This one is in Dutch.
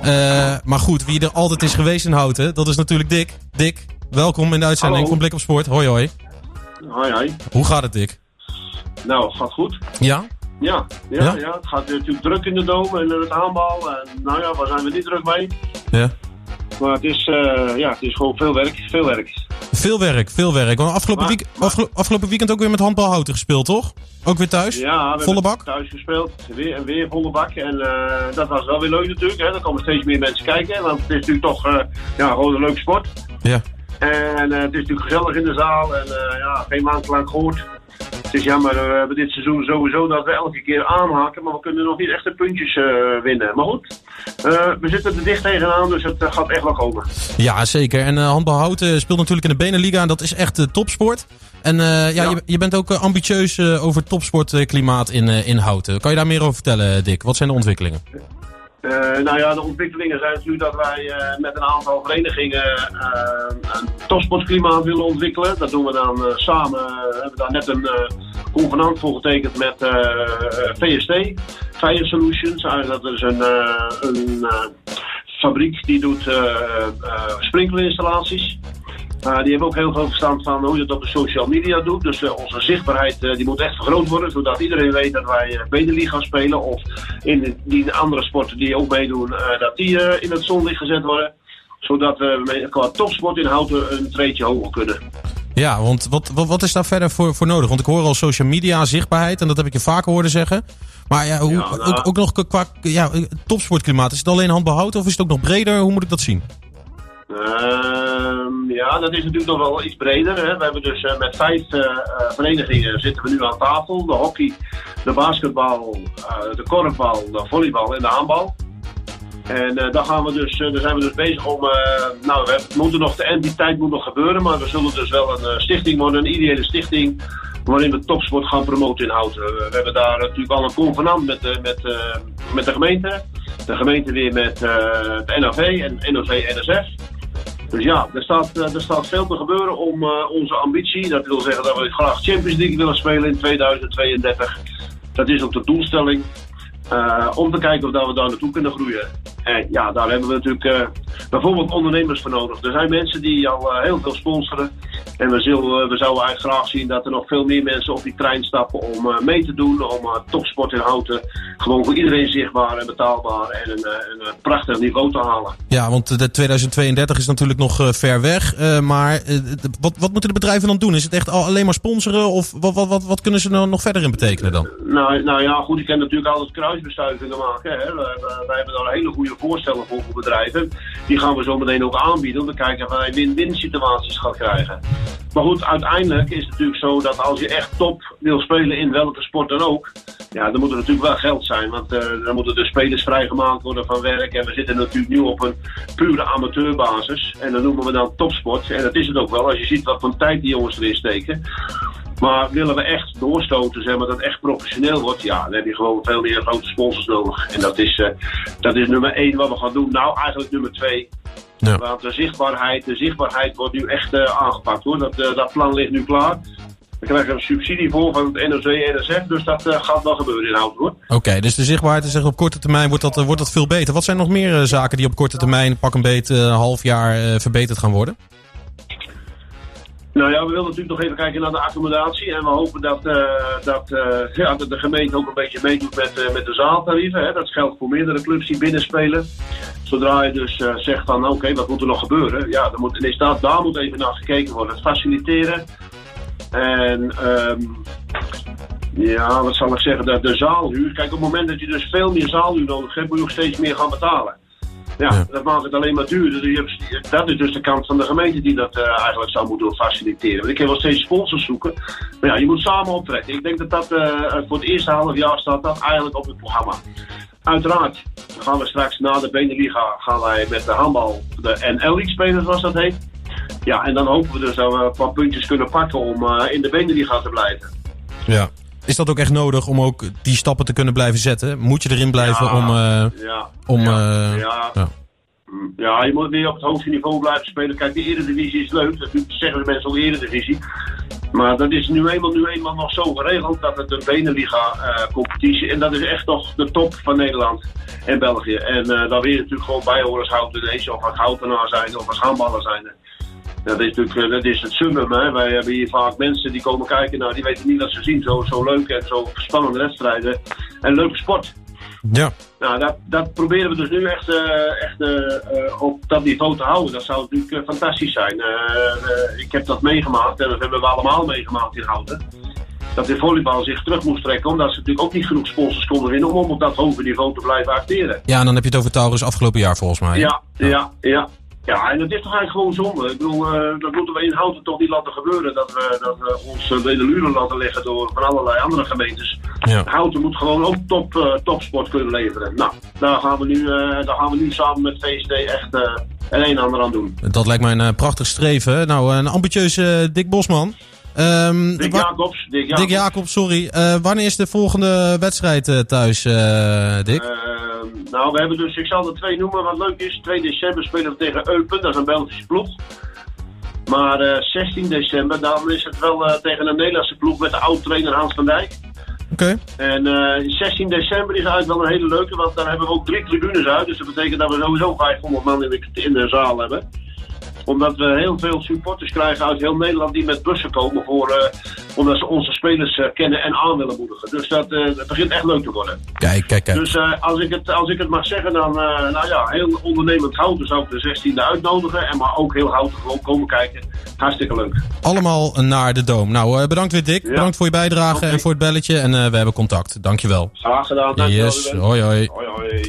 Eh, maar goed, wie er altijd is geweest in Houten, dat is natuurlijk Dick. Dick, welkom in de uitzending Hallo. van Blik op Sport. Hoi hoi. Hoi, hoi. Hoe gaat het Dick? Nou, het gaat goed. Ja? Ja, ja, Ja? ja? het gaat natuurlijk druk in de dome en in het aanbal. En nou ja, waar zijn we niet druk mee? Ja. Maar het is, eh, ja, het is gewoon veel werk, veel werk. Veel werk, veel werk. Want afgelopen, Maar- week, afgelo- afgelopen weekend ook weer met handbalhouten gespeeld, toch? Ook weer thuis? Ja, we Volle bak? thuis gespeeld. Weer en weer volle bak. En eh, dat was wel weer leuk natuurlijk. Hè. Er komen steeds meer mensen kijken. Want het is natuurlijk toch eh, ja, gewoon een leuk sport. Ja. En eh, het is natuurlijk gezellig in de zaal. En ja, geen maand lang gehoord. Het is jammer, we hebben dit seizoen sowieso dat we elke keer aanhaken. Maar we kunnen nog niet echt de puntjes winnen. Maar goed, eh, we zitten er dicht tegenaan. Dus het eh, gaat echt wel komen. Ja, zeker. En eh handbalhouten speelt natuurlijk in de Beneliga en dat is echt topsport. En ja, Ja. Je, je bent ook ambitieus over topsportklimaat in, in Houten. Kan je daar meer over vertellen, Dick? Wat zijn de ontwikkelingen? Nou ja, de ontwikkelingen zijn natuurlijk dat wij met een aantal verenigingen een topsportklimaat willen ontwikkelen. Dat doen we dan samen. we hebben daar net een convenant voor getekend met eh, VST, Fire Solutions. Eh, dat is een, eh, een eh, fabriek die doet eh eh, sprinklerinstallaties. Uh, die hebben ook heel veel verstand van hoe je dat op de social media doet. Dus eh, onze zichtbaarheid eh, die moet echt vergroot worden. Zodat iedereen weet dat wij uh, Beneliga spelen. Of in die andere sporten die ook meedoen, eh, dat die eh, in het zonlicht gezet worden. Zodat we qua topsport in Houten een treedje hoger kunnen. Ja, want wat, wat, wat is daar verder voor, voor nodig? Want ik hoor al social media, zichtbaarheid, en dat heb ik je vaker horen zeggen. Maar ja, hoe, Ja, nou- ook, ook nog qua ja, topsportklimaat. Is het alleen handbalhouten of is het ook nog breder? Hoe moet ik dat zien? Ehm, ja, dat is natuurlijk nog wel iets breder. Hè. We hebben dus eh, met vijf eh, eh, verenigingen zitten we nu aan tafel. De hockey, de basketbal, de korfbal, de volleybal en de handbal. En eh, daar, gaan we dus, eh, zijn we dus bezig om. eh, nou, we moeten nog, de entiteit moet nog gebeuren, maar we zullen dus wel een stichting worden, een ideële stichting. Waarin we topsport gaan promoten in Houten. We hebben daar natuurlijk al een convenant met, met, met de gemeente. De gemeente weer met de NAV en NOC-NSF. Dus ja, er staat, er staat veel te gebeuren om onze ambitie. Dat wil zeggen dat we graag Champions League willen spelen in 2032. Dat is ook de doelstelling. om te kijken of dat we daar naartoe kunnen groeien. En ja, daar hebben we natuurlijk eh, bijvoorbeeld ondernemers voor nodig. Er zijn mensen die al eh, heel veel sponsoren. En we, zullen, we zouden eigenlijk graag zien dat er nog veel meer mensen op die trein stappen om eh, mee te doen. Om eh, topsport in houten gewoon voor iedereen zichtbaar en betaalbaar en een, eh, een, eh, prachtig niveau te halen. Ja, want de 2032 is natuurlijk nog eh, ver weg. eh, maar eh, wat, wat moeten de bedrijven dan doen? Is het echt al, alleen maar sponsoren? Of wat, wat, wat, wat kunnen ze er nog verder in betekenen dan? Nou, nou ja, goed, ik kan natuurlijk altijd kruisbestuivingen maken. Hè. Wij hebben daar hele goede voorstellen voor voor bedrijven. Die gaan we zo meteen ook aanbieden om te kijken of wij win-win situaties gaan krijgen. Maar goed, uiteindelijk is het natuurlijk zo dat als je echt top wil spelen in welke sport dan ook, ja, dan moet er natuurlijk wel geld zijn. Want eh, dan moeten de spelers vrijgemaakt worden van werk. En we zitten natuurlijk nu op een pure amateurbasis. En dat noemen we dan topsport. En dat is het ook wel, als je ziet wat voor tijd die jongens erin steken. Maar willen we echt doorstoten, zeg maar, dat het echt professioneel wordt, ja, dan heb je gewoon veel meer grote sponsors nodig. En dat is, eh, dat is nummer één wat we gaan doen. Nou, eigenlijk nummer twee. Ja. Want de zichtbaarheid, de zichtbaarheid wordt nu echt eh, aangepakt hoor. Dat, eh, dat plan ligt nu klaar. We krijgen een subsidie voor van het NOC en NSF, dus dat eh, gaat wel gebeuren in Houten hoor. Oké, dus de zichtbaarheid is echt op korte termijn wordt dat, wordt dat veel beter. Wat zijn nog meer zaken die op korte termijn pak een beet half jaar verbeterd gaan worden? Nou ja, we willen natuurlijk nog even kijken naar de accommodatie. En we hopen dat, dat, ja, dat de gemeente ook een beetje meedoet met, met de zaaltarieven. Hè. Dat geldt voor meerdere clubs die binnenspelen. Zodra je dus eh, zegt van oké, wat moet er nog gebeuren? Ja, dan moet, in staat, daar moet even naar gekeken worden. Het faciliteren. En ehm, ja, wat zal ik zeggen? De, de zaalhuur. Kijk, op het moment dat je dus veel meer zaalhuur nodig hebt, moet je ook steeds meer gaan betalen. Ja, Ja. dat maakt het alleen maar duurder. Dus hebt- Dat is dus de kant van de gemeente die dat eh, eigenlijk zou moeten faciliteren. Want ik kan wel steeds sponsors zoeken. Maar ja, je moet samen optrekken. Ik denk dat dat eh, voor het eerste half jaar staat dat eigenlijk op het programma. Uiteraard gaan we straks na de Beneliga gaan wij met de handbal de NL League spelen, zoals dat heet. Ja, en dan hopen we dus dat we een paar puntjes kunnen pakken om eh, in de Beneliga te blijven. Ja. Is dat ook echt nodig om ook die stappen te kunnen blijven zetten? Moet je erin blijven Ja. om... eh, Ja, om ja, eh, ja. ja. Mm, Ja, je moet weer op het hoogste niveau blijven spelen. Kijk, de Eredivisie is leuk. Dat zeggen de mensen ook Eredivisie. Maar dat is nu eenmaal, nu eenmaal nog zo geregeld dat het een Beneliga-competitie en dat is echt toch de top van Nederland en België. En uh, daar wil je natuurlijk gewoon bij horen als Houtenees of als Houtenaar zijn of als handballer zijn. Dat is natuurlijk dat is het summum. Wij hebben hier vaak mensen die komen kijken, nou, die weten niet wat ze zien. Zo, zo leuk en zo spannende wedstrijden en leuke sport. Ja. Nou, dat, dat proberen we dus nu echt, uh, echt uh, op dat niveau te houden. Dat zou natuurlijk fantastisch zijn. ik heb dat meegemaakt en dat hebben we allemaal meegemaakt in Houten. Dat de volleybal zich terug moest trekken, omdat ze natuurlijk ook niet genoeg sponsors konden winnen om op dat hoge niveau te blijven acteren. Ja, en dan heb je het over Taurus afgelopen jaar volgens mij. Ja, ja, ja. ja. Ja, en dat is toch eigenlijk gewoon zonde. Ik bedoel, uh, dat moeten we in Houten toch niet laten gebeuren. Dat we, dat we ons uh, de luren laten liggen door van allerlei andere gemeentes. Ja. Houten moet gewoon ook top, uh, topsport kunnen leveren. Nou, daar gaan we nu, daar gaan we nu samen met VSD echt een een ander aan doen. Dat lijkt mij een prachtig streven. Nou, een ambitieuze Dick Bosman. Um, Dick Jacobs. Dick Jacobs, Dick Jacobs sorry. wanneer is de volgende wedstrijd thuis, Dick? Nou, we hebben dus, ik zal er twee noemen wat leuk is. 2 december spelen we tegen Eupen, dat is een Belgische ploeg. Maar uh, 16 december, dan is het wel uh, tegen een Nederlandse ploeg met de oud-trainer Hans van Dijk. Oké. Okay. En uh, 16 december is eigenlijk wel een hele leuke, want dan hebben we ook drie tribunes uit. Dus dat betekent dat we sowieso 500 man in de, in de zaal hebben omdat we heel veel supporters krijgen uit heel Nederland die met bussen komen voor, omdat ze onze spelers uh, kennen en aan willen moedigen. Dus dat, dat, begint echt leuk te worden. Kijk, kijk, kijk. Dus als, ik het, als ik het mag zeggen, dan nou ja, heel ondernemend houten zou ik de 16e uitnodigen. En maar ook heel houten gewoon komen kijken. Hartstikke leuk. Allemaal naar de Doom. Nou, bedankt weer Dick. Ja. Bedankt voor je bijdrage okay. en voor het belletje. En we hebben contact. Dankjewel. Graag gedaan. Dankjewel. Yes. Hoi, hoi. hoi, hoi.